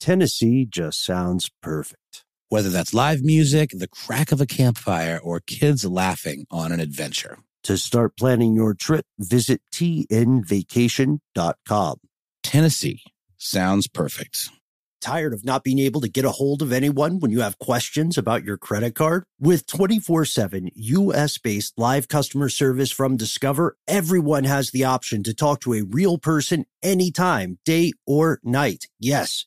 Tennessee just sounds perfect. Whether that's live music, the crack of a campfire, or kids laughing on an adventure. To start planning your trip, visit tnvacation.com. Tennessee sounds perfect. Tired of not being able to get a hold of anyone when you have questions about your credit card? With 24 7 US based live customer service from Discover, everyone has the option to talk to a real person anytime, day or night. Yes,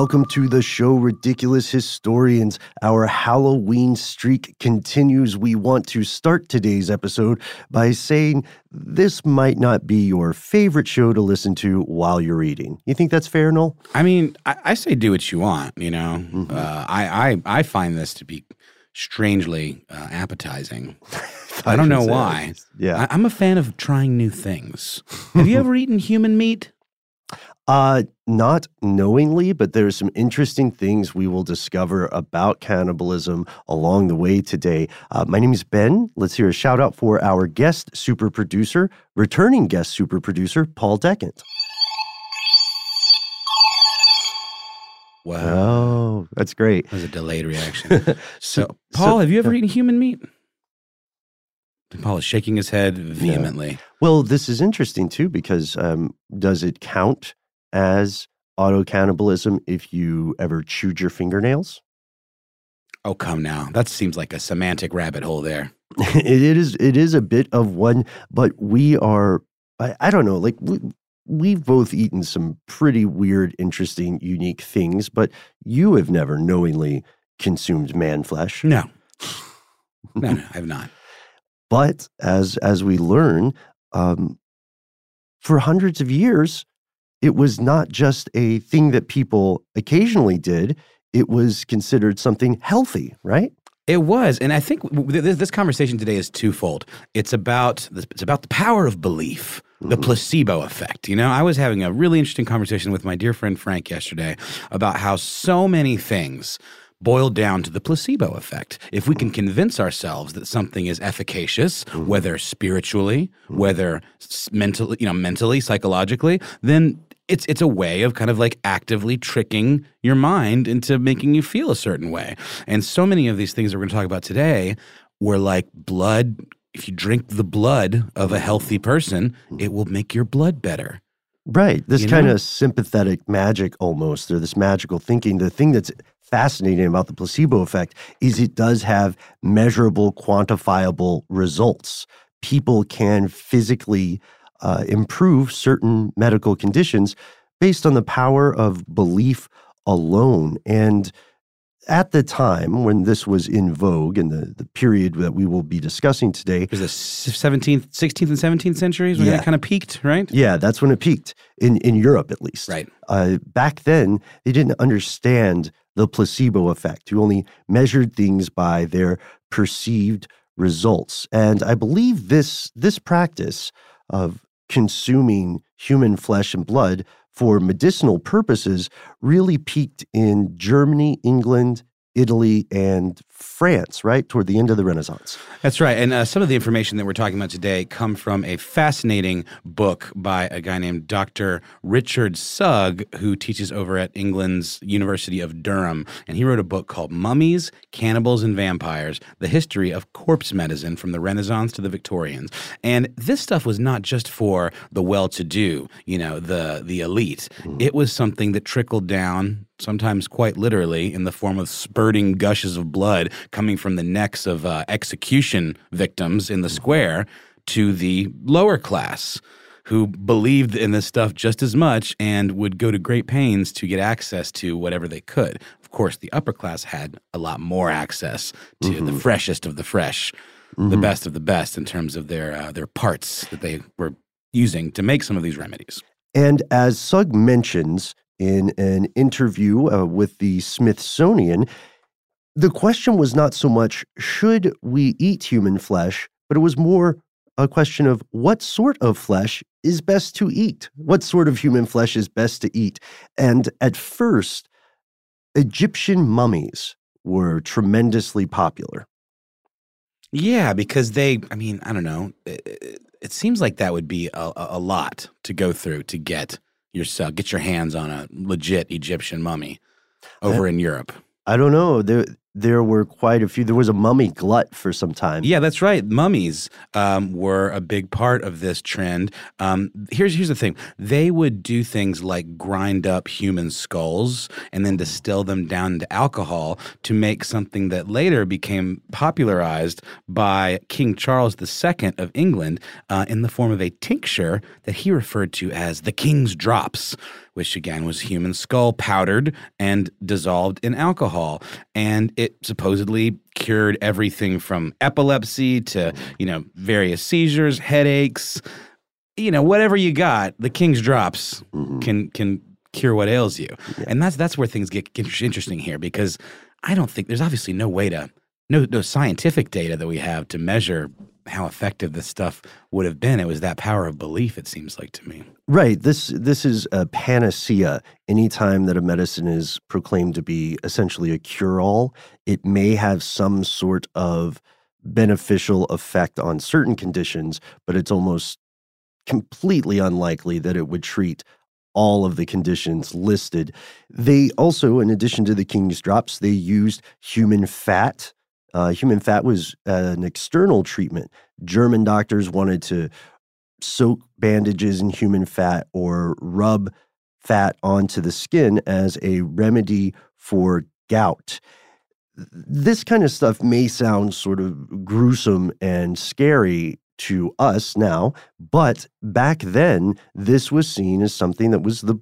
Welcome to the show, Ridiculous Historians. Our Halloween streak continues. We want to start today's episode by saying this might not be your favorite show to listen to while you're eating. You think that's fair, Noel? I mean, I, I say do what you want. You know, mm-hmm. uh, I, I I find this to be strangely uh, appetizing. I don't know why. Yeah, I, I'm a fan of trying new things. Have you ever eaten human meat? Uh, not knowingly, but there's some interesting things we will discover about cannibalism along the way today. Uh, my name is Ben. Let's hear a shout out for our guest super producer, returning guest super producer, Paul Decant. Wow. Oh, that's great. That was a delayed reaction. so, Paul, so, have you ever eaten human meat? Paul is shaking his head vehemently. Well, this is interesting too because um, does it count as auto cannibalism if you ever chewed your fingernails? Oh, come now. That seems like a semantic rabbit hole there. it is it is a bit of one, but we are I, I don't know, like we we've both eaten some pretty weird, interesting, unique things, but you have never knowingly consumed man flesh. No. No, no, I have not. but as as we learn, um, for hundreds of years, it was not just a thing that people occasionally did, it was considered something healthy, right? It was, and I think this conversation today is twofold. It's about it's about the power of belief, the mm-hmm. placebo effect. You know, I was having a really interesting conversation with my dear friend Frank yesterday about how so many things boil down to the placebo effect. If we can convince ourselves that something is efficacious, mm-hmm. whether spiritually, mm-hmm. whether mentally, you know, mentally, psychologically, then it's it's a way of kind of like actively tricking your mind into making you feel a certain way. And so many of these things that we're going to talk about today were like blood. If you drink the blood of a healthy person, it will make your blood better. Right. This you kind know? of sympathetic magic almost, or this magical thinking. The thing that's fascinating about the placebo effect is it does have measurable, quantifiable results. People can physically uh, improve certain medical conditions based on the power of belief alone. And at the time when this was in vogue in the, the period that we will be discussing today. It was the 17th, 16th, and 17th centuries when yeah. it kind of peaked, right? Yeah, that's when it peaked, in, in Europe at least. Right. Uh, back then, they didn't understand the placebo effect. You only measured things by their perceived results. And I believe this, this practice of consuming human flesh and blood for medicinal purposes really peaked in Germany, England, Italy and France, right? Toward the end of the Renaissance. That's right. And uh, some of the information that we're talking about today come from a fascinating book by a guy named Dr. Richard Sugg, who teaches over at England's University of Durham. And he wrote a book called Mummies, Cannibals, and Vampires The History of Corpse Medicine from the Renaissance to the Victorians. And this stuff was not just for the well to do, you know, the, the elite. Mm. It was something that trickled down sometimes quite literally, in the form of spurting gushes of blood coming from the necks of uh, execution victims in the square to the lower class who believed in this stuff just as much and would go to great pains to get access to whatever they could. Of course, the upper class had a lot more access to mm-hmm. the freshest of the fresh, mm-hmm. the best of the best in terms of their uh, their parts that they were using to make some of these remedies. And as Sugg mentions, in an interview uh, with the Smithsonian, the question was not so much should we eat human flesh, but it was more a question of what sort of flesh is best to eat? What sort of human flesh is best to eat? And at first, Egyptian mummies were tremendously popular. Yeah, because they, I mean, I don't know. It, it seems like that would be a, a lot to go through to get yourself, get your hands on a legit Egyptian mummy over I, in Europe. I don't know. There, there were quite a few. There was a mummy glut for some time. Yeah, that's right. Mummies um, were a big part of this trend. Um, here's here's the thing: they would do things like grind up human skulls and then distill them down into alcohol to make something that later became popularized by King Charles II of England uh, in the form of a tincture that he referred to as the King's Drops which again was human skull powdered and dissolved in alcohol. And it supposedly cured everything from epilepsy to, you know, various seizures, headaches, you know, whatever you got, the king's drops mm-hmm. can can cure what ails you. Yeah. And that's that's where things get interesting here because I don't think there's obviously no way to no no scientific data that we have to measure how effective this stuff would have been. It was that power of belief, it seems like to me. Right. This this is a panacea. Anytime that a medicine is proclaimed to be essentially a cure-all, it may have some sort of beneficial effect on certain conditions, but it's almost completely unlikely that it would treat all of the conditions listed. They also, in addition to the king's drops, they used human fat uh, human fat was uh, an external treatment. German doctors wanted to soak bandages in human fat or rub fat onto the skin as a remedy for gout. This kind of stuff may sound sort of gruesome and scary to us now, but back then, this was seen as something that was the,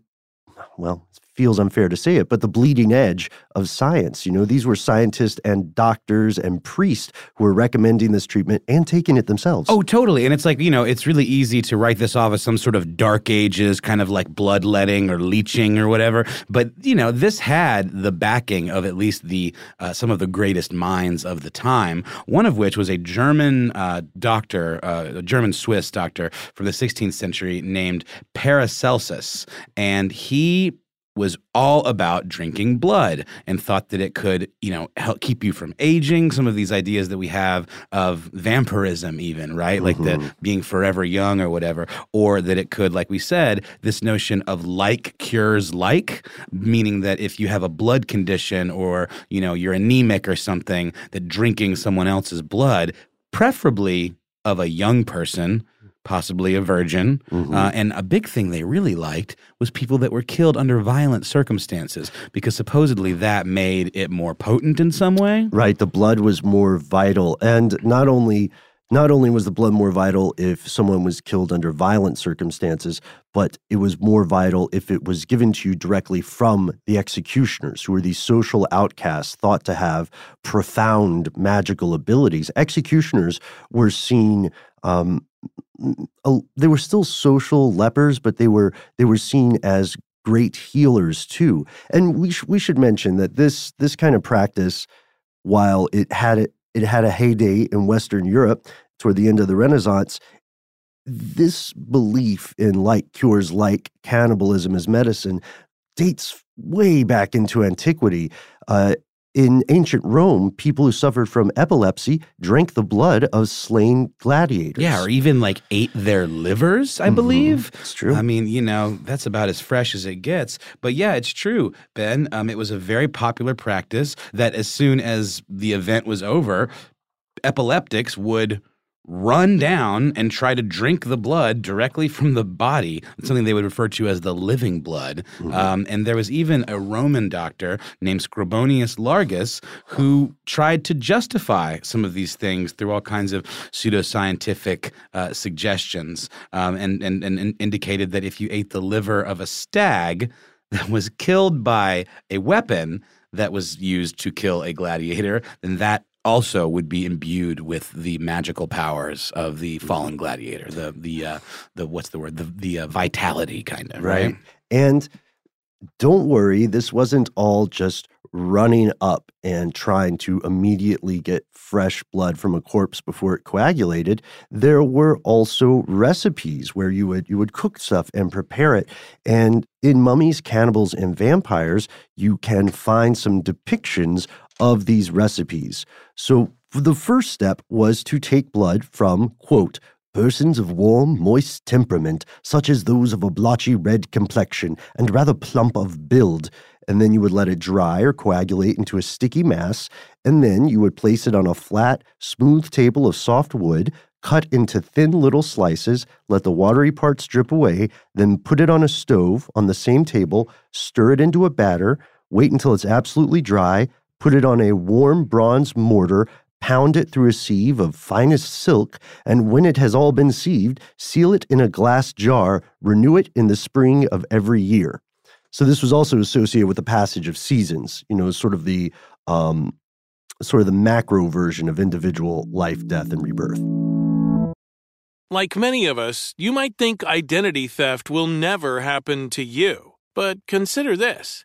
well, feels unfair to say it, but the bleeding edge of science. You know, these were scientists and doctors and priests who were recommending this treatment and taking it themselves. Oh, totally. And it's like, you know, it's really easy to write this off as some sort of dark ages, kind of like bloodletting or leeching or whatever. But, you know, this had the backing of at least the uh, some of the greatest minds of the time, one of which was a German uh, doctor, uh, a German Swiss doctor from the 16th century named Paracelsus. And he was all about drinking blood and thought that it could, you know, help keep you from aging. Some of these ideas that we have of vampirism, even, right? Mm-hmm. Like the mm-hmm. being forever young or whatever, or that it could, like we said, this notion of like cures like, meaning that if you have a blood condition or, you know, you're anemic or something, that drinking someone else's blood, preferably of a young person, possibly a virgin. Mm-hmm. Uh, and a big thing they really liked was people that were killed under violent circumstances because supposedly that made it more potent in some way. Right. The blood was more vital. And not only. Not only was the blood more vital if someone was killed under violent circumstances, but it was more vital if it was given to you directly from the executioners, who were these social outcasts thought to have profound magical abilities. Executioners were seen um, they were still social lepers, but they were they were seen as great healers too. And we sh- we should mention that this this kind of practice, while it had it it had a heyday in Western Europe toward the end of the Renaissance, this belief in like cures like cannibalism as medicine dates way back into antiquity. Uh, in ancient Rome, people who suffered from epilepsy drank the blood of slain gladiators. Yeah, or even like ate their livers, I believe. It's true. I mean, you know, that's about as fresh as it gets. But yeah, it's true, Ben. Um, it was a very popular practice that as soon as the event was over, epileptics would run down and try to drink the blood directly from the body, something they would refer to as the living blood. Um, and there was even a Roman doctor named Scribonius Largus who tried to justify some of these things through all kinds of pseudoscientific uh, suggestions um, and, and and indicated that if you ate the liver of a stag that was killed by a weapon that was used to kill a gladiator, then that also would be imbued with the magical powers of the fallen gladiator. The the uh, the what's the word? The the uh, vitality kind of right. And don't worry, this wasn't all just running up and trying to immediately get fresh blood from a corpse before it coagulated. There were also recipes where you would you would cook stuff and prepare it. And in Mummies, Cannibals, and Vampires, you can find some depictions of these recipes. So the first step was to take blood from, quote, persons of warm, moist temperament, such as those of a blotchy red complexion and rather plump of build, and then you would let it dry or coagulate into a sticky mass, and then you would place it on a flat, smooth table of soft wood, cut into thin little slices, let the watery parts drip away, then put it on a stove on the same table, stir it into a batter, wait until it's absolutely dry, put it on a warm bronze mortar, pound it through a sieve of finest silk, and when it has all been sieved, seal it in a glass jar, renew it in the spring of every year. So this was also associated with the passage of seasons, you know, sort of the um, sort of the macro version of individual life, death, and rebirth. Like many of us, you might think identity theft will never happen to you. But consider this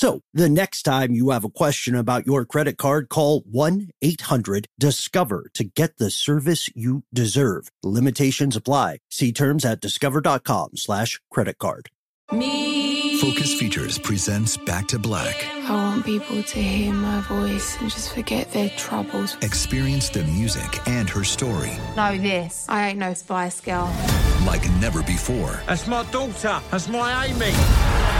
So the next time you have a question about your credit card, call 1 800 Discover to get the service you deserve. Limitations apply. See terms at discover.com slash credit card. Focus Features presents Back to Black. I want people to hear my voice and just forget their troubles. Experience the music and her story Know this. I ain't no spy Girl. like never before That's my daughter. That's my Amy.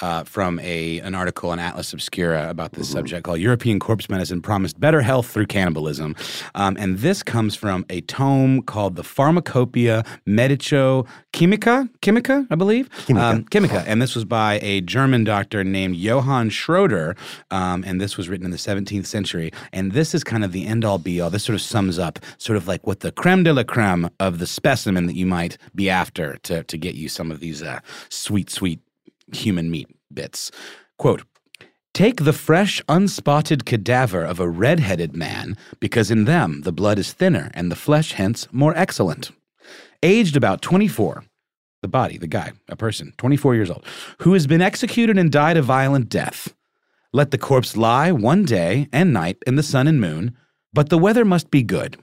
uh, from a an article in Atlas Obscura about this subject called "European Corpse Medicine Promised Better Health Through Cannibalism," um, and this comes from a tome called the Pharmacopoeia Medico Chimica, Chimica, I believe, Chimica. Um, Chimica, and this was by a German doctor named Johann Schroeder, um, and this was written in the 17th century. And this is kind of the end all be all. This sort of sums up sort of like what the creme de la creme of the specimen that you might be after to to get you some of these uh, sweet, sweet human meat bits. Quote Take the fresh, unspotted cadaver of a red headed man, because in them the blood is thinner and the flesh hence more excellent. Aged about 24, the body, the guy, a person, 24 years old, who has been executed and died a violent death. Let the corpse lie one day and night in the sun and moon, but the weather must be good.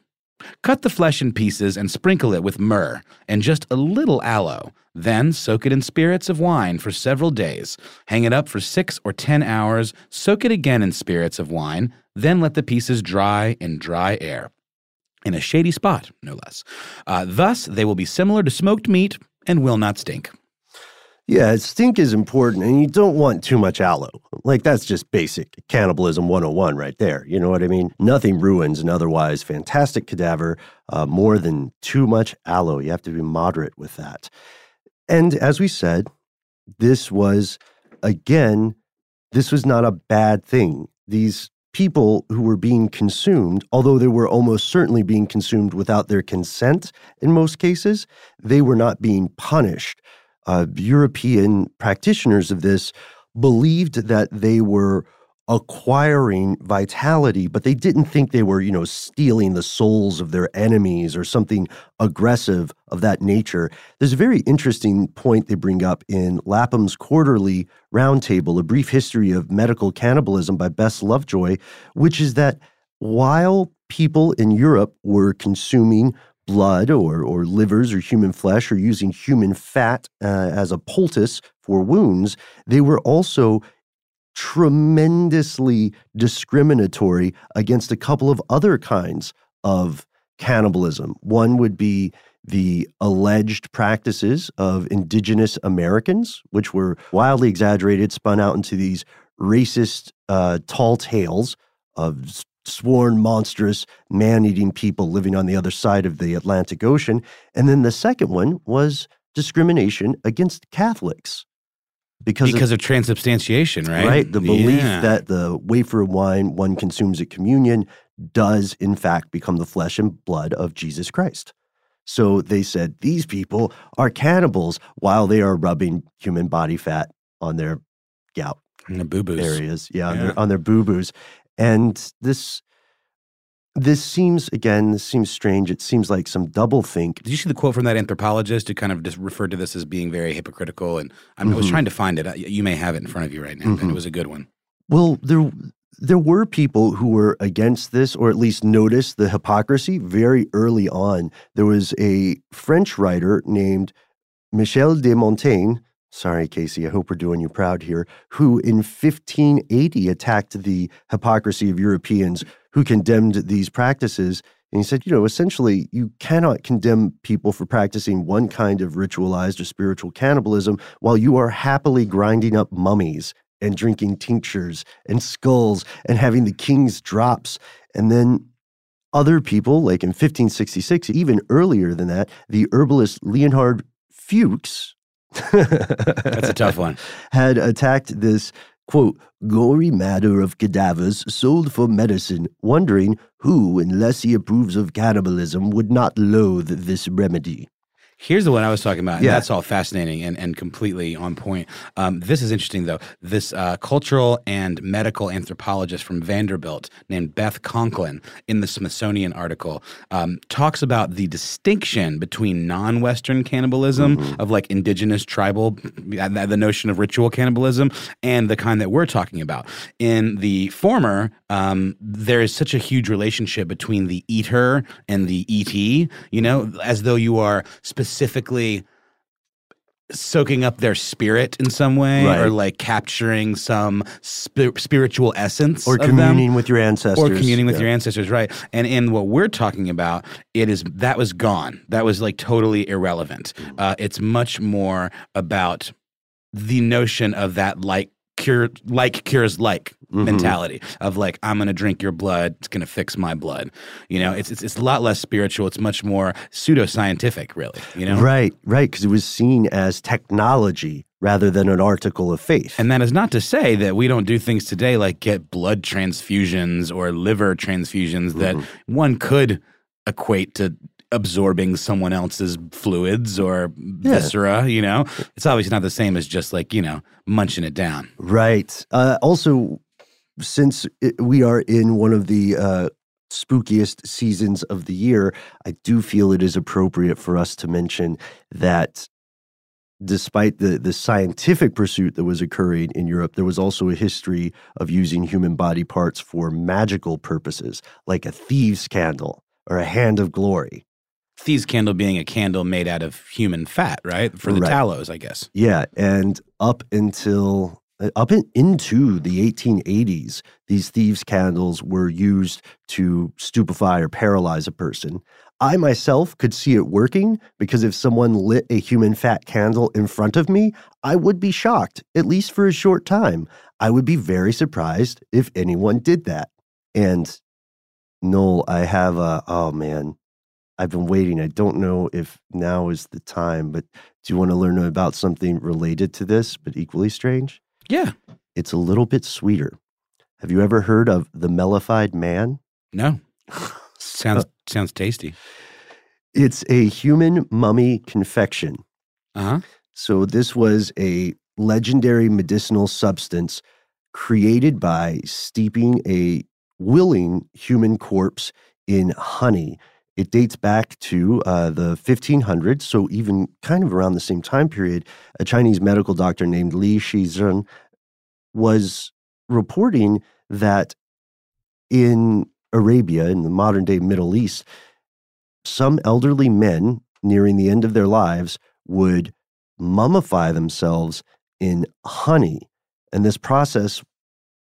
Cut the flesh in pieces and sprinkle it with myrrh and just a little aloe. Then soak it in spirits of wine for several days. Hang it up for six or ten hours. Soak it again in spirits of wine. Then let the pieces dry in dry air. In a shady spot, no less. Uh, thus, they will be similar to smoked meat and will not stink. Yeah, stink is important, and you don't want too much aloe. Like, that's just basic cannibalism 101 right there. You know what I mean? Nothing ruins an otherwise fantastic cadaver uh, more than too much aloe. You have to be moderate with that. And as we said, this was, again, this was not a bad thing. These people who were being consumed, although they were almost certainly being consumed without their consent in most cases, they were not being punished uh, European practitioners of this believed that they were acquiring vitality, but they didn't think they were, you know, stealing the souls of their enemies or something aggressive of that nature. There's a very interesting point they bring up in Lapham's quarterly roundtable, A Brief History of Medical Cannibalism by Bess Lovejoy, which is that while people in Europe were consuming blood or, or livers or human flesh or using human fat uh, as a poultice for wounds, they were also tremendously discriminatory against a couple of other kinds of cannibalism. One would be the alleged practices of indigenous Americans, which were wildly exaggerated, spun out into these racist uh, tall tales of sworn monstrous man eating people living on the other side of the Atlantic Ocean. And then the second one was discrimination against Catholics. Because, because of, of transubstantiation, right? Right. The belief yeah. that the wafer of wine one consumes at communion does, in fact, become the flesh and blood of Jesus Christ. So they said these people are cannibals while they are rubbing human body fat on their gout. the boo-boos. areas, yeah, yeah. On, their, on their boo-boos. And this this seems again this seems strange. It seems like some double think. Did you see the quote from that anthropologist who kind of just referred to this as being very hypocritical? And i, mm-hmm. I was trying to find it. You may have it in front of you right now mm-hmm. and it was a good one. Well there there were people who were against this or at least noticed the hypocrisy very early on. There was a french writer named michel de montaigne sorry, Casey, I hope we're doing you proud here, who in 1580 attacked the hypocrisy of Europeans who condemned these practices. And he said, you know, essentially, you cannot condemn people for practicing one kind of ritualized or spiritual cannibalism while you are happily grinding up mummies and drinking tinctures and skulls and having the king's drops. And then other people, like in 1566, even earlier than that, the herbalist Leonhard Fuchs, that's a tough one. had attacked this quote gory matter of cadavers sold for medicine, wondering who, unless he approves of cannibalism, would not loathe this remedy. Here's the one I was talking about. yeah. That's all fascinating and, and completely on point. Um, this is interesting, though. This uh, cultural and medical anthropologist from Vanderbilt named Beth Conklin in the Smithsonian article um, talks about the distinction between non Western cannibalism mm-hmm. of like indigenous tribal, uh, the notion of ritual cannibalism, and the kind that we're talking about. In the former, um, there is such a huge relationship between the eater and the ET, you know, as though you are specifically specifically soaking up their spirit in some way right. or like capturing some sp- spiritual essence or communing them, with your ancestors. or communing with yeah. your ancestors right. And in what we're talking about it is that was gone. That was like totally irrelevant. Uh, it's much more about the notion of that like cure like cures like mm-hmm. mentality of like I'm going to drink your blood, it's going to fix my blood. You know, it's, it's it's a lot less spiritual. It's much more pseudoscientific, really. You know, right, right, because it was seen as technology rather than an article of faith. And that is not to say that we don't do things today like get blood transfusions or liver transfusions mm-hmm. that one could equate to absorbing someone else's fluids or yeah. viscera, you know? It's obviously not the same as just like, you know, munching it down. Right. Uh, also, since it, we are in one of the uh, spookiest seasons of the year, I do feel it is appropriate for us to mention that despite the, the scientific pursuit that was occurring in Europe, there was also a history of using human body parts for magical purposes, like a thieves' candle or a hand of glory. Thieves' candle being a candle made out of human fat, right? For the Right. tallows, I guess. Yeah, and up until uh, up in, into the 1880s, these thieves' candles were used to stupefy or paralyze a person. I myself could see it working because if someone lit a human fat candle in front of me, I would be shocked, at least for a short time. I would be very surprised if anyone did that. And Noel, I have a, oh man, I've been waiting. I don't know if now is the time, but do you want to learn about something related to this, but equally strange? Yeah. It's a little bit sweeter. Have you ever heard of the mellified man? No. Sounds sounds tasty. It's a human mummy confection. Uh huh. So, this was a legendary medicinal substance created by steeping a willing human corpse in honey. It dates back to uh, the 1500s, so even kind of around the same time period, a Chinese medical doctor named Li Shizhen was reporting that in Arabia, in the modern day Middle East, some elderly men nearing the end of their lives would mummify themselves in honey. And this process,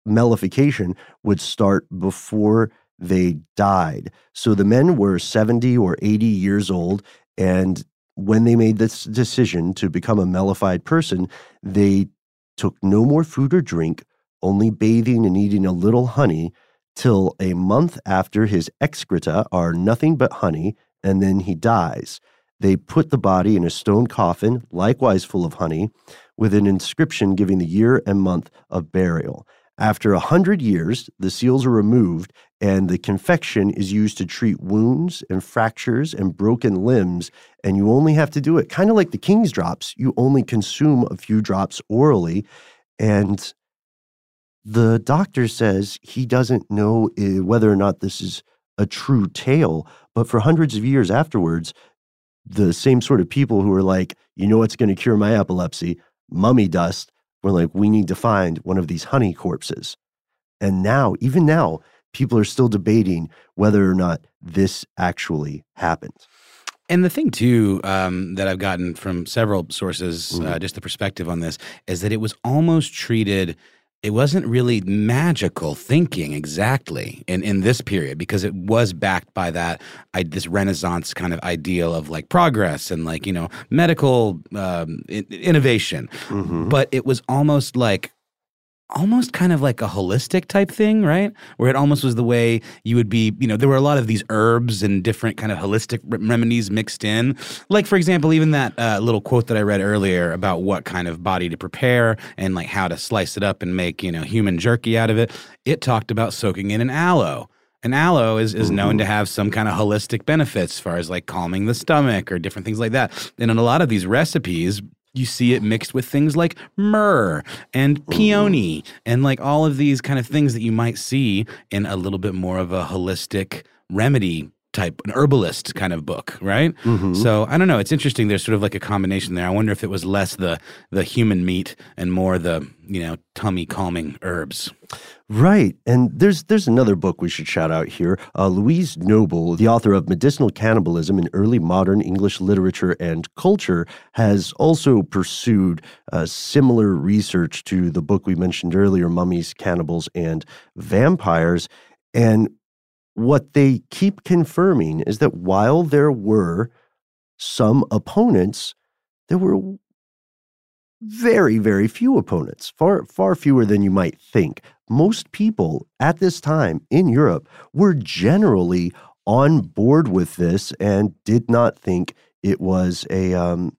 mellification, would start before they died. So the men were 70 or 80 years old. And when they made this decision to become a mellified person, they took no more food or drink, only bathing and eating a little honey till a month after his excreta are nothing but honey, and then he dies. They put the body in a stone coffin, likewise full of honey, with an inscription giving the year and month of burial. After a hundred years, the seals are removed, and the confection is used to treat wounds and fractures and broken limbs. And you only have to do it kind of like the king's drops. You only consume a few drops orally. And the doctor says he doesn't know eh, whether or not this is a true tale, but for hundreds of years afterwards, the same sort of people who are like, you know what's going to cure my epilepsy? Mummy dust. Were like, we need to find one of these honey corpses. And now, even now, people are still debating whether or not this actually happened. And the thing too um, that I've gotten from several sources, Mm-hmm. uh, just the perspective on this, is that it was almost treated. It wasn't really magical thinking exactly in, in this period because it was backed by that I, this Renaissance kind of ideal of like progress and like you know medical um, innovation, Mm-hmm. but it was almost like almost kind of like a holistic type thing, right? Where it almost was the way you would be, you know, there were a lot of these herbs and different kind of holistic remedies mixed in. Like, for example, even that uh, little quote that I read earlier about what kind of body to prepare and like how to slice it up and make, you know, human jerky out of it. It talked about soaking in an aloe. And aloe is, is known to have some kind of holistic benefits as far as like calming the stomach or different things like that. And in a lot of these recipes, you see it mixed with things like myrrh and mm-hmm. peony and like all of these kind of things that you might see in a little bit more of a holistic remedy type, an herbalist kind of book, right? So I don't know. It's interesting. There's sort of like a combination there. I wonder if it was less the the human meat and more the you know tummy calming herbs. Right. And there's there's another book we should shout out here. Uh, Louise Noble, the author of Medicinal Cannibalism in Early Modern English Literature and Culture, has also pursued uh, similar research to the book we mentioned earlier, Mummies, Cannibals, and Vampires. And what they keep confirming is that while there were some opponents, there were very, very few opponents, far, far fewer than you might think. Most people at this time in Europe were generally on board with this and did not think it was a, um,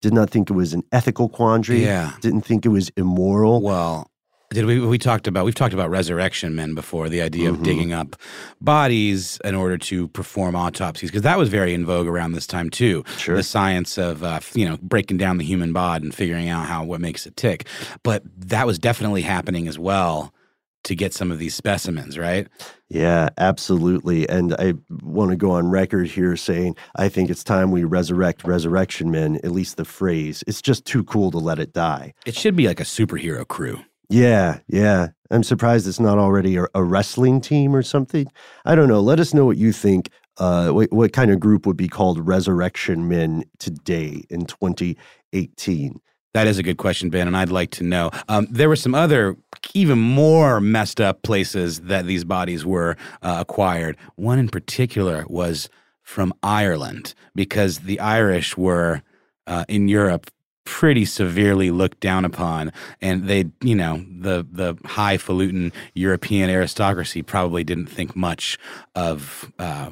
did not think it was an ethical quandary. Yeah. Didn't think it was immoral. Well, did we we talked about we've talked about resurrection men before the idea Mm-hmm. of digging up bodies in order to perform autopsies because that was very in vogue around this time too Sure. the science of uh, you know breaking down the human bod and figuring out how what makes it tick but that was definitely happening as well to get some of these specimens, right? Yeah, absolutely. And I want to go on record here saying I think it's time we resurrect Resurrection Men, at least the phrase. It's just too cool to let it die. It should be like a superhero crew. Yeah, yeah. I'm surprised it's not already a, wrestling team or something. I don't know. Let us know what you think. Uh, what, what kind of group would be called Resurrection Men today in 2018? That is a good question, Ben, and I'd like to know. Um, there were some other even more messed up places that these bodies were uh, acquired. One in particular was from Ireland because the Irish were uh, in Europe pretty severely looked down upon and they you know the the highfalutin european aristocracy probably didn't think much of uh,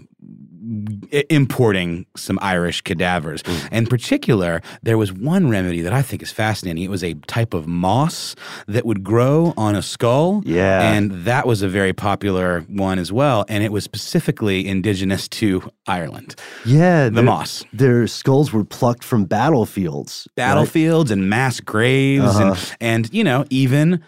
importing some Irish cadavers. Mm. In particular, there was one remedy that I think is fascinating. It was a type of moss that would grow on a skull. Yeah. And that was a very popular one as well. And it was specifically indigenous to Ireland. Yeah. The moss. Their skulls were plucked from battlefields. Battlefields right? and mass graves. Uh-huh. And, and, you know, even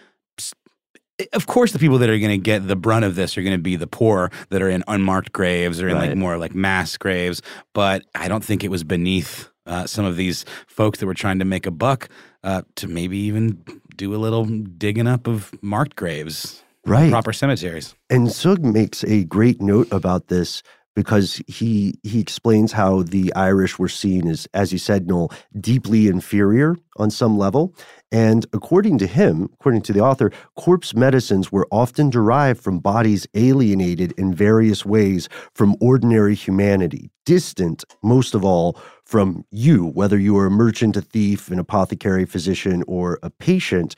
of course, the people that are going to get the brunt of this are going to be the poor that are in unmarked graves or in right. like more like mass graves. But I don't think it was beneath uh, some of these folks that were trying to make a buck uh, to maybe even do a little digging up of marked graves, right? Proper cemeteries. And Sugg makes a great note about this because he he explains how the Irish were seen as, as you said, Noel, deeply inferior on some level, and according to him, according to the author, corpse medicines were often derived from bodies alienated in various ways from ordinary humanity, distant, most of all, from you, whether you are a merchant, a thief, an apothecary, physician, or a patient.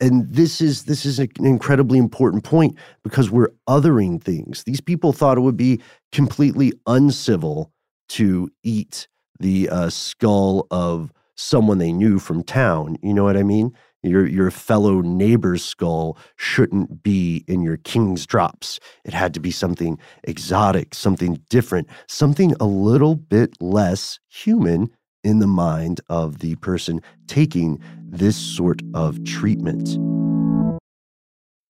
And this is this is an incredibly important point because we're othering things. These people thought it would be completely uncivil to eat the uh, skull of someone they knew from town. You know what I mean? Your your fellow neighbor's skull shouldn't be in your king's drops. It had to be something exotic, something different, something a little bit less human in the mind of the person taking this sort of treatment.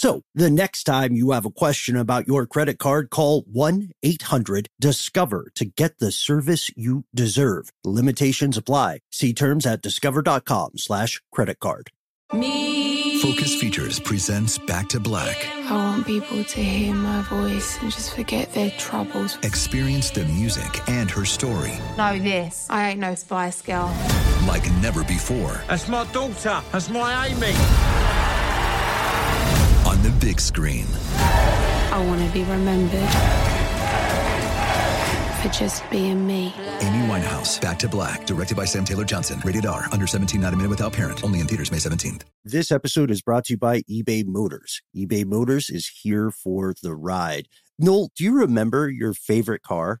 So the next time you have a question about your credit card, call 1-800-DISCOVER to get the service you deserve. Limitations apply. See terms at discover.com slash credit card. Me. Focus Features presents Back to Black. I want people to hear my voice and just forget their troubles. Experience the music and her story. Know this. I ain't no spy Girl. Like never before. That's my daughter. That's my Amy on the big screen. I want to be remembered for just being me. Amy Winehouse, Back to Black, directed by Sam Taylor Johnson. Rated R, under 17, not a minute without parent. Only in theaters May 17th. This episode is brought to you by eBay Motors. eBay Motors is here for the ride. Noel, do you remember your favorite car?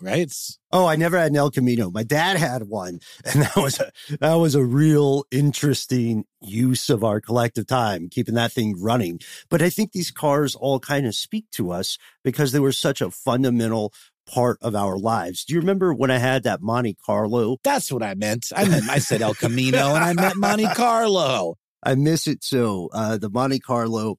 right? Oh, I never had an El Camino. My dad had one, and that was a that was a real interesting use of our collective time, keeping that thing running. But I think these cars all kind of speak to us because they were such a fundamental part of our lives. Do you remember when I had that Monte Carlo? That's what I meant. I meant I said El Camino and I meant Monte Carlo. I miss it so. Uh, the Monte Carlo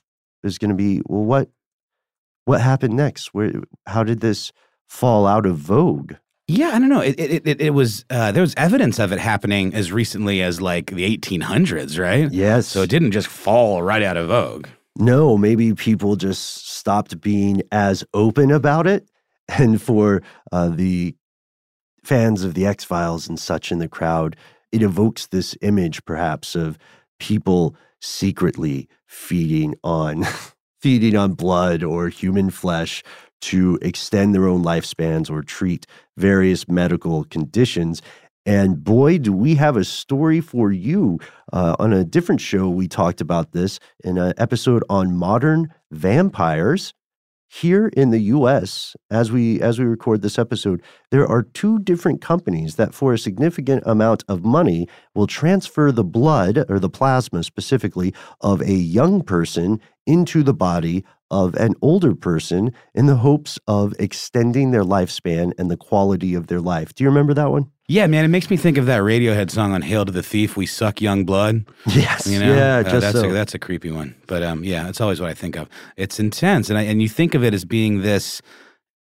is going to be, well, what what happened next? Where how did this fall out of vogue? Yeah, I don't know. It it it, it was uh, there was evidence of it happening as recently as like the 1800s, right? Yes. So it didn't just fall right out of vogue. No, maybe people just stopped being as open about it. And for uh, the fans of the X Files and such in the crowd, it evokes this image perhaps of people secretly feeding on feeding on blood or human flesh to extend their own lifespans or treat various medical conditions. And boy, do we have a story for you. Uh, on a different show, we talked about this in an episode on modern vampires. Here in the US, as we as we record this episode, there are two different companies that for a significant amount of money will transfer the blood or the plasma specifically of a young person into the body of an older person in the hopes of extending their lifespan and the quality of their life. Do you remember that one? Yeah, man, it makes me think of that Radiohead song on "Hail to the Thief." We suck young blood. Yes. You know, Yeah, Uh, just that's so. a, that's a creepy one. But um, yeah, it's always what I think of. It's intense, and I, and you think of it as being this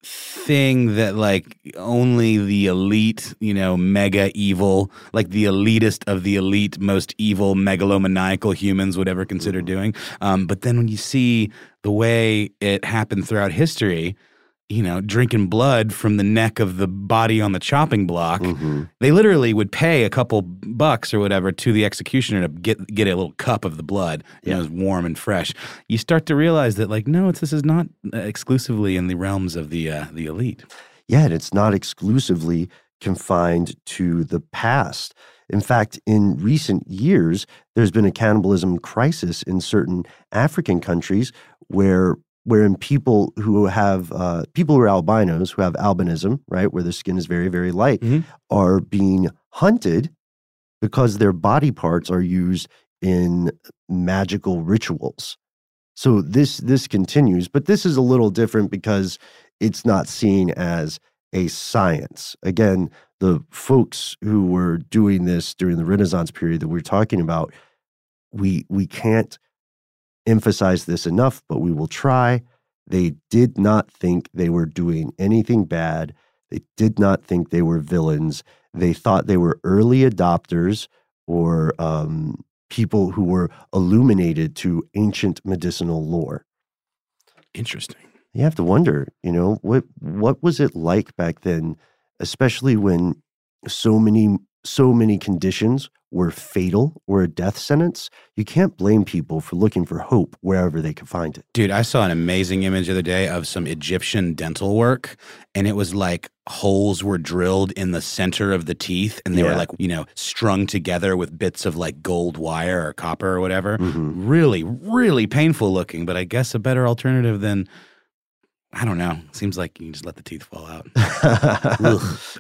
thing that like only the elite, you know, mega evil, like the elitist of the elite, most evil megalomaniacal humans would ever consider doing. Um, but then when you see the way it happened throughout history. You know, drinking blood from the neck of the body on the chopping block. Mhm. They literally would pay a couple bucks or whatever to the executioner to get get a little cup of the blood. You know, it's warm and fresh. You start to realize that, like, no, it's this is not uh, exclusively in the realms of the uh, the elite. Yeah, and it's not exclusively confined to the past. In fact, in recent years, there's been a cannibalism crisis in certain African countries where wherein people who have uh, people who are albinos who have albinism, right, where their skin is very very light, Mhm. are being hunted because their body parts are used in magical rituals. So this this continues, but this is a little different because it's not seen as a science. Again, the folks who were doing this during the Renaissance period that we're talking about, we we can't emphasize this enough, but we will try. They did not think they were doing anything bad. They did not think they were villains. They thought they were early adopters or um, people who were illuminated to ancient medicinal lore. Interesting. You have to wonder, you know, what what was it like back then, especially when so many so many conditions were fatal or a death sentence? You can't blame people for looking for hope wherever they could find it. Dude, I saw an amazing image the other day of some Egyptian dental work, and it was like holes were drilled in the center of the teeth, and they were like, you know, strung together with bits of like gold wire or copper or whatever. Mhm. Really, really painful looking, but I guess a better alternative than, I don't know. Seems like you can just let the teeth fall out.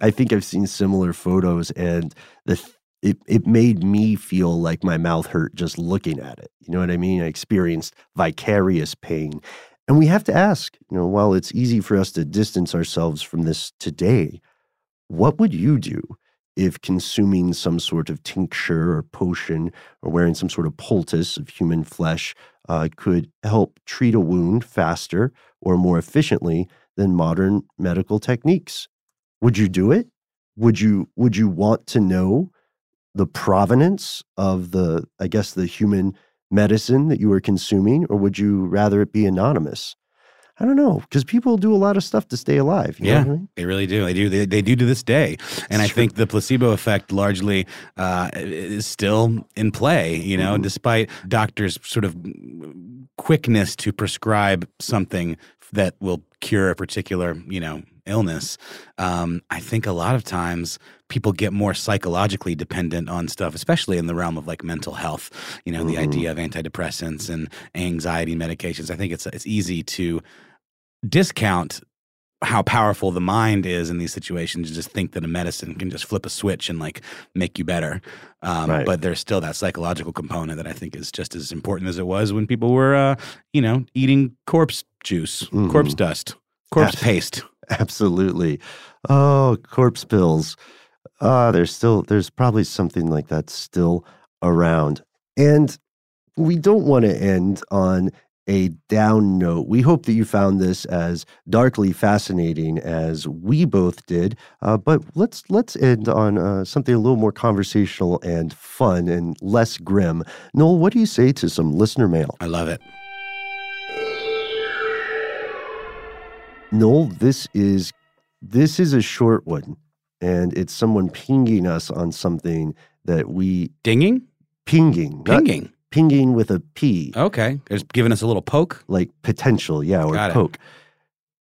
I think I've seen similar photos, and the it it made me feel like my mouth hurt just looking at it. You know what I mean? I experienced vicarious pain, and we have to ask. You know, while it's easy for us to distance ourselves from this today, what would you do if consuming some sort of tincture or potion or wearing some sort of poultice of human flesh uh, could help treat a wound faster or more efficiently than modern medical techniques? Would you do it? Would you would you want to know the provenance of the I guess the human medicine that you were consuming or would you rather it be anonymous? I don't know because people do a lot of stuff to stay alive. You know Yeah, I mean? they really do. They do. They, they do to this day. And I It's think the placebo effect largely uh, is still in play. You know, Mm-hmm. despite doctors' sort of quickness to prescribe something that will cure a particular, you know, illness. Um, I think a lot of times people get more psychologically dependent on stuff, especially in the realm of like mental health. You know, the Mhm. idea of antidepressants and anxiety medications. I think it's it's easy to discount how powerful the mind is in these situations and just think that a medicine can just flip a switch and like make you better. Um, Right. But there's still that psychological component that I think is just as important as it was when people were, uh, you know, eating corpse juice, Mhm. corpse dust, corpse paste. Absolutely. Oh, corpse pills. Ah, there's still there's probably something like that still around. And we don't want to end on a down note. We hope that you found this as darkly fascinating as we both did. Uh, but let's let's end on uh, something a little more conversational and fun and less grim. Noel, what do you say to some listener mail? I love it. Noel, this is this is a short one, and it's someone pinging us on something that we Dinging? pinging, not Pinging. with a P, Okay. It's giving us a little poke. like potential, yeah, or Got it.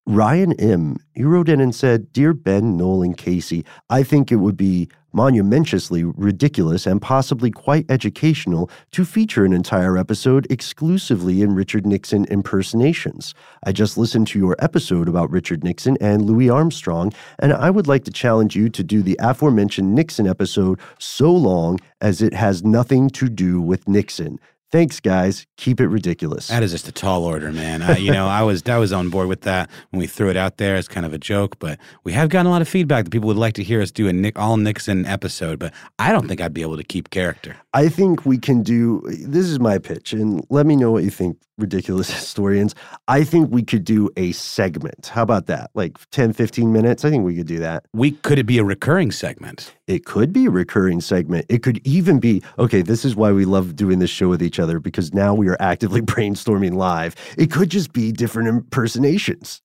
Ryan M. He wrote in and said, "Dear Ben, Noel, and Casey, I think it would be monumentously ridiculous and possibly quite educational to feature an entire episode exclusively in Richard Nixon impersonations. I just listened to your episode about Richard Nixon and Louis Armstrong, and I would like to challenge you to do the aforementioned Nixon episode so long as it has nothing to do with Nixon." Thanks, guys. Keep it ridiculous. That is just a tall order, man. I, you know, I was I was on board with that when we threw it out there as kind of a joke, but we have gotten a lot of feedback that people would like to hear us do a Nick all Nixon episode. But I don't think I'd be able to keep character. I think we can do this is my pitch, and let me know what you think, ridiculous historians. I think we could do a segment. How about that? Like 10, 15 minutes? I think we could do that. We could it be a recurring segment? It could be a recurring segment. It could even be okay, this is why we love doing this show with each other because now we are actively brainstorming live. It could just be different impersonations.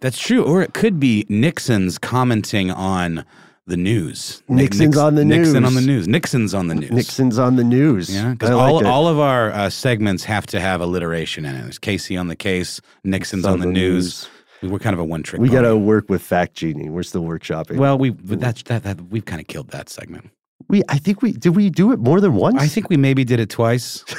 That's true, or it could be Nixon's commenting on the news. Nixon's Nix- on the Nixon on the news. news. Nixon's on the news. Nixon's on the news. Yeah, because I like all, all of our uh, segments have to have alliteration in it. There's Casey on the case, Nixon's on the, news. We're kind of a one trick. We got to work with Fact Genie. We're still workshopping. Well, we that's that, that we've kind of killed that segment. we I think we did we do it more than once? I think we maybe did it twice.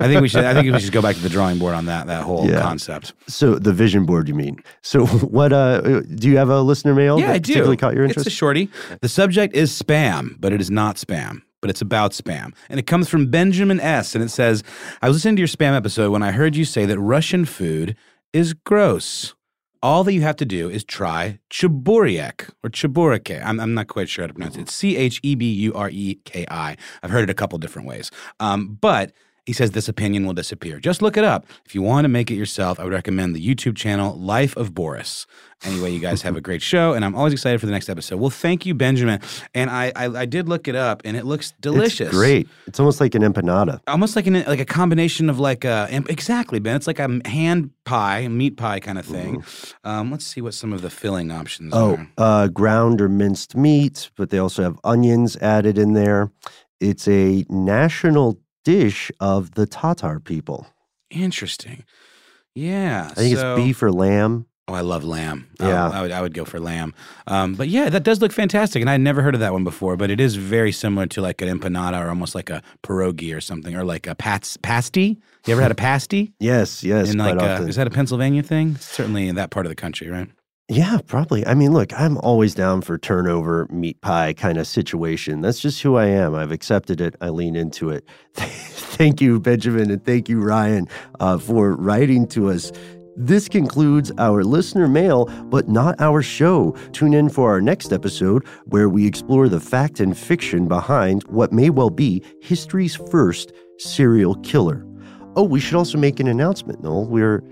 I think we should. I think we should go back to the drawing board on that that whole Yeah. concept. So the vision board, you mean? So what? Uh, do you have a listener mail? Yeah, that I do. Particularly caught your interest. It's a shorty. The subject is spam, but it is not spam. But it's about spam. And it comes from Benjamin S. And it says, I was listening to your spam episode when I heard you say that Russian food is gross. All that you have to do is try chiburiek or chibureke. I'm, I'm not quite sure how to pronounce it. C H E B U R E K I. I've heard it a couple different ways. Um, but he says this opinion will disappear. Just look it up. If you want to make it yourself, I would recommend the YouTube channel Life of Boris. Anyway, you guys have a great show, and I'm always excited for the next episode. Well, thank you, Benjamin. And I I, I did look it up, and it looks delicious. It's great. It's almost like an empanada. Almost like an like a combination of like a exactly, Ben. It's like a hand pie, meat pie kind of thing. Um, let's see what some of the filling options are. Oh, uh, ground or minced meat, but they also have onions added in there. It's a national dish of the Tatar people. Interesting. Yeah, I think so- it's beef or lamb. Oh, I love lamb. Yeah. Um, I would I would go for lamb. Um, but yeah, that does look fantastic, and I'd never heard of that one before. But it is very similar to like an empanada or almost like a pierogi or something, or like a pats pasty. You ever had a pasty? Yes, yes, like, uh, often. is that a Pennsylvania thing? Certainly in that part of the country, right? Yeah, probably. I mean, look, I'm always down for turnover meat pie kind of situation. That's just who I am. I've accepted it. I lean into it. thank you, Benjamin, and thank you, Ryan, uh, for writing to us. This concludes our listener mail, but not our show. Tune in for our next episode where we explore the fact and fiction behind what may well be history's first serial killer. Oh, we should also make an announcement, Noel. We're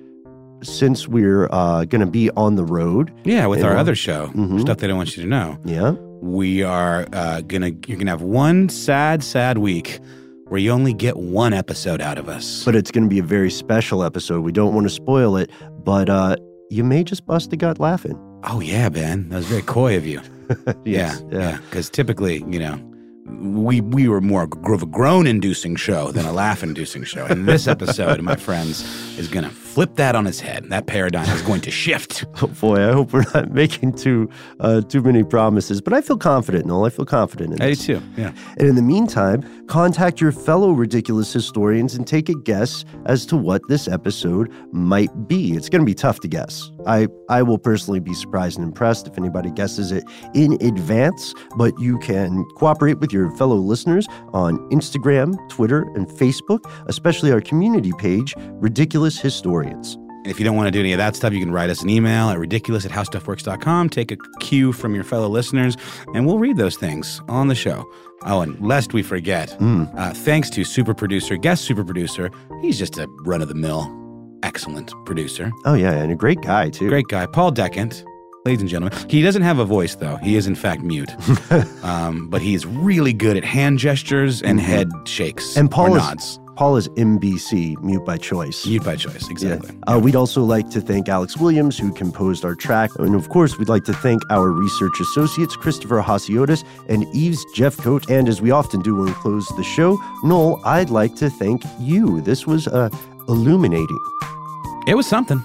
since we're uh, going to be on the road. Yeah, with our know, other show, Mhm. stuff they don't want you to know. Yeah. We are uh, gonna you're gonna have one sad, sad week where you only get one episode out of us. But it's going to be a very special episode. We don't want to spoil it, but uh, you may just bust a gut laughing. oh yeah, Ben, that was very coy of you. Yes, yeah, yeah. Because typically, you know, we we were more of a groan-inducing show than a laugh-inducing show. And this episode, my friends, is going to flip that on its head. That paradigm is going to shift. Oh boy, I hope we're not making too uh, too many promises, but I feel confident, Noel. I feel confident in I this. do too. Yeah. And in the meantime, contact your fellow ridiculous historians and take a guess as to what this episode might be. It's going to be tough to guess. I I will personally be surprised and impressed if anybody guesses it in advance, but you can cooperate with your fellow listeners on Instagram, Twitter, and Facebook, especially our community page, Ridiculous Historians. And if you don't want to do any of that stuff, you can write us an email at ridiculous at howstuffworks.com. Take a cue from your fellow listeners, and we'll read those things on the show. Oh, and lest we forget, uh, thanks to super producer, guest super producer, he's just a run of the mill, excellent producer. Oh yeah, and a great guy too. Great guy, Paul Decant. Ladies and gentlemen, he doesn't have a voice though. He is in fact mute, um, but he is really good at hand gestures and head shakes And Paul is nods. Paul is MBC, mute by choice. Mute by choice, exactly. Uh, we'd also like to thank Alex Williams, who composed our track. And of course, we'd like to thank our research associates, Christopher Hasiotis and Eves Jeffcoat. And as we often do when we close the show, Noel, I'd like to thank you. This was uh, illuminating. It was something.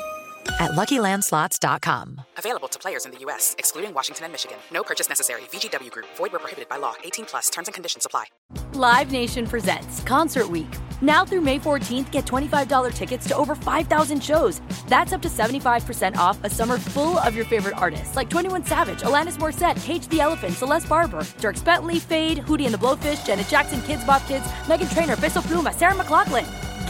at luckylandslots.com. Available to players in the U.S., excluding Washington and Michigan. No purchase necessary. VGW Group, void where prohibited by law. 18 plus terms and conditions apply. Live Nation presents Concert Week. Now through May 14th, get $25 tickets to over 5,000 shows. That's up to 75% off a summer full of your favorite artists like 21 Savage, Alanis Morissette, Cage the Elephant, Celeste Barber, Dierks Bentley, Feid, Hootie and the Blowfish, Janet Jackson, Kidz Bop Kids, Meghan Trainor, Peso Pluma, Sarah McLachlan.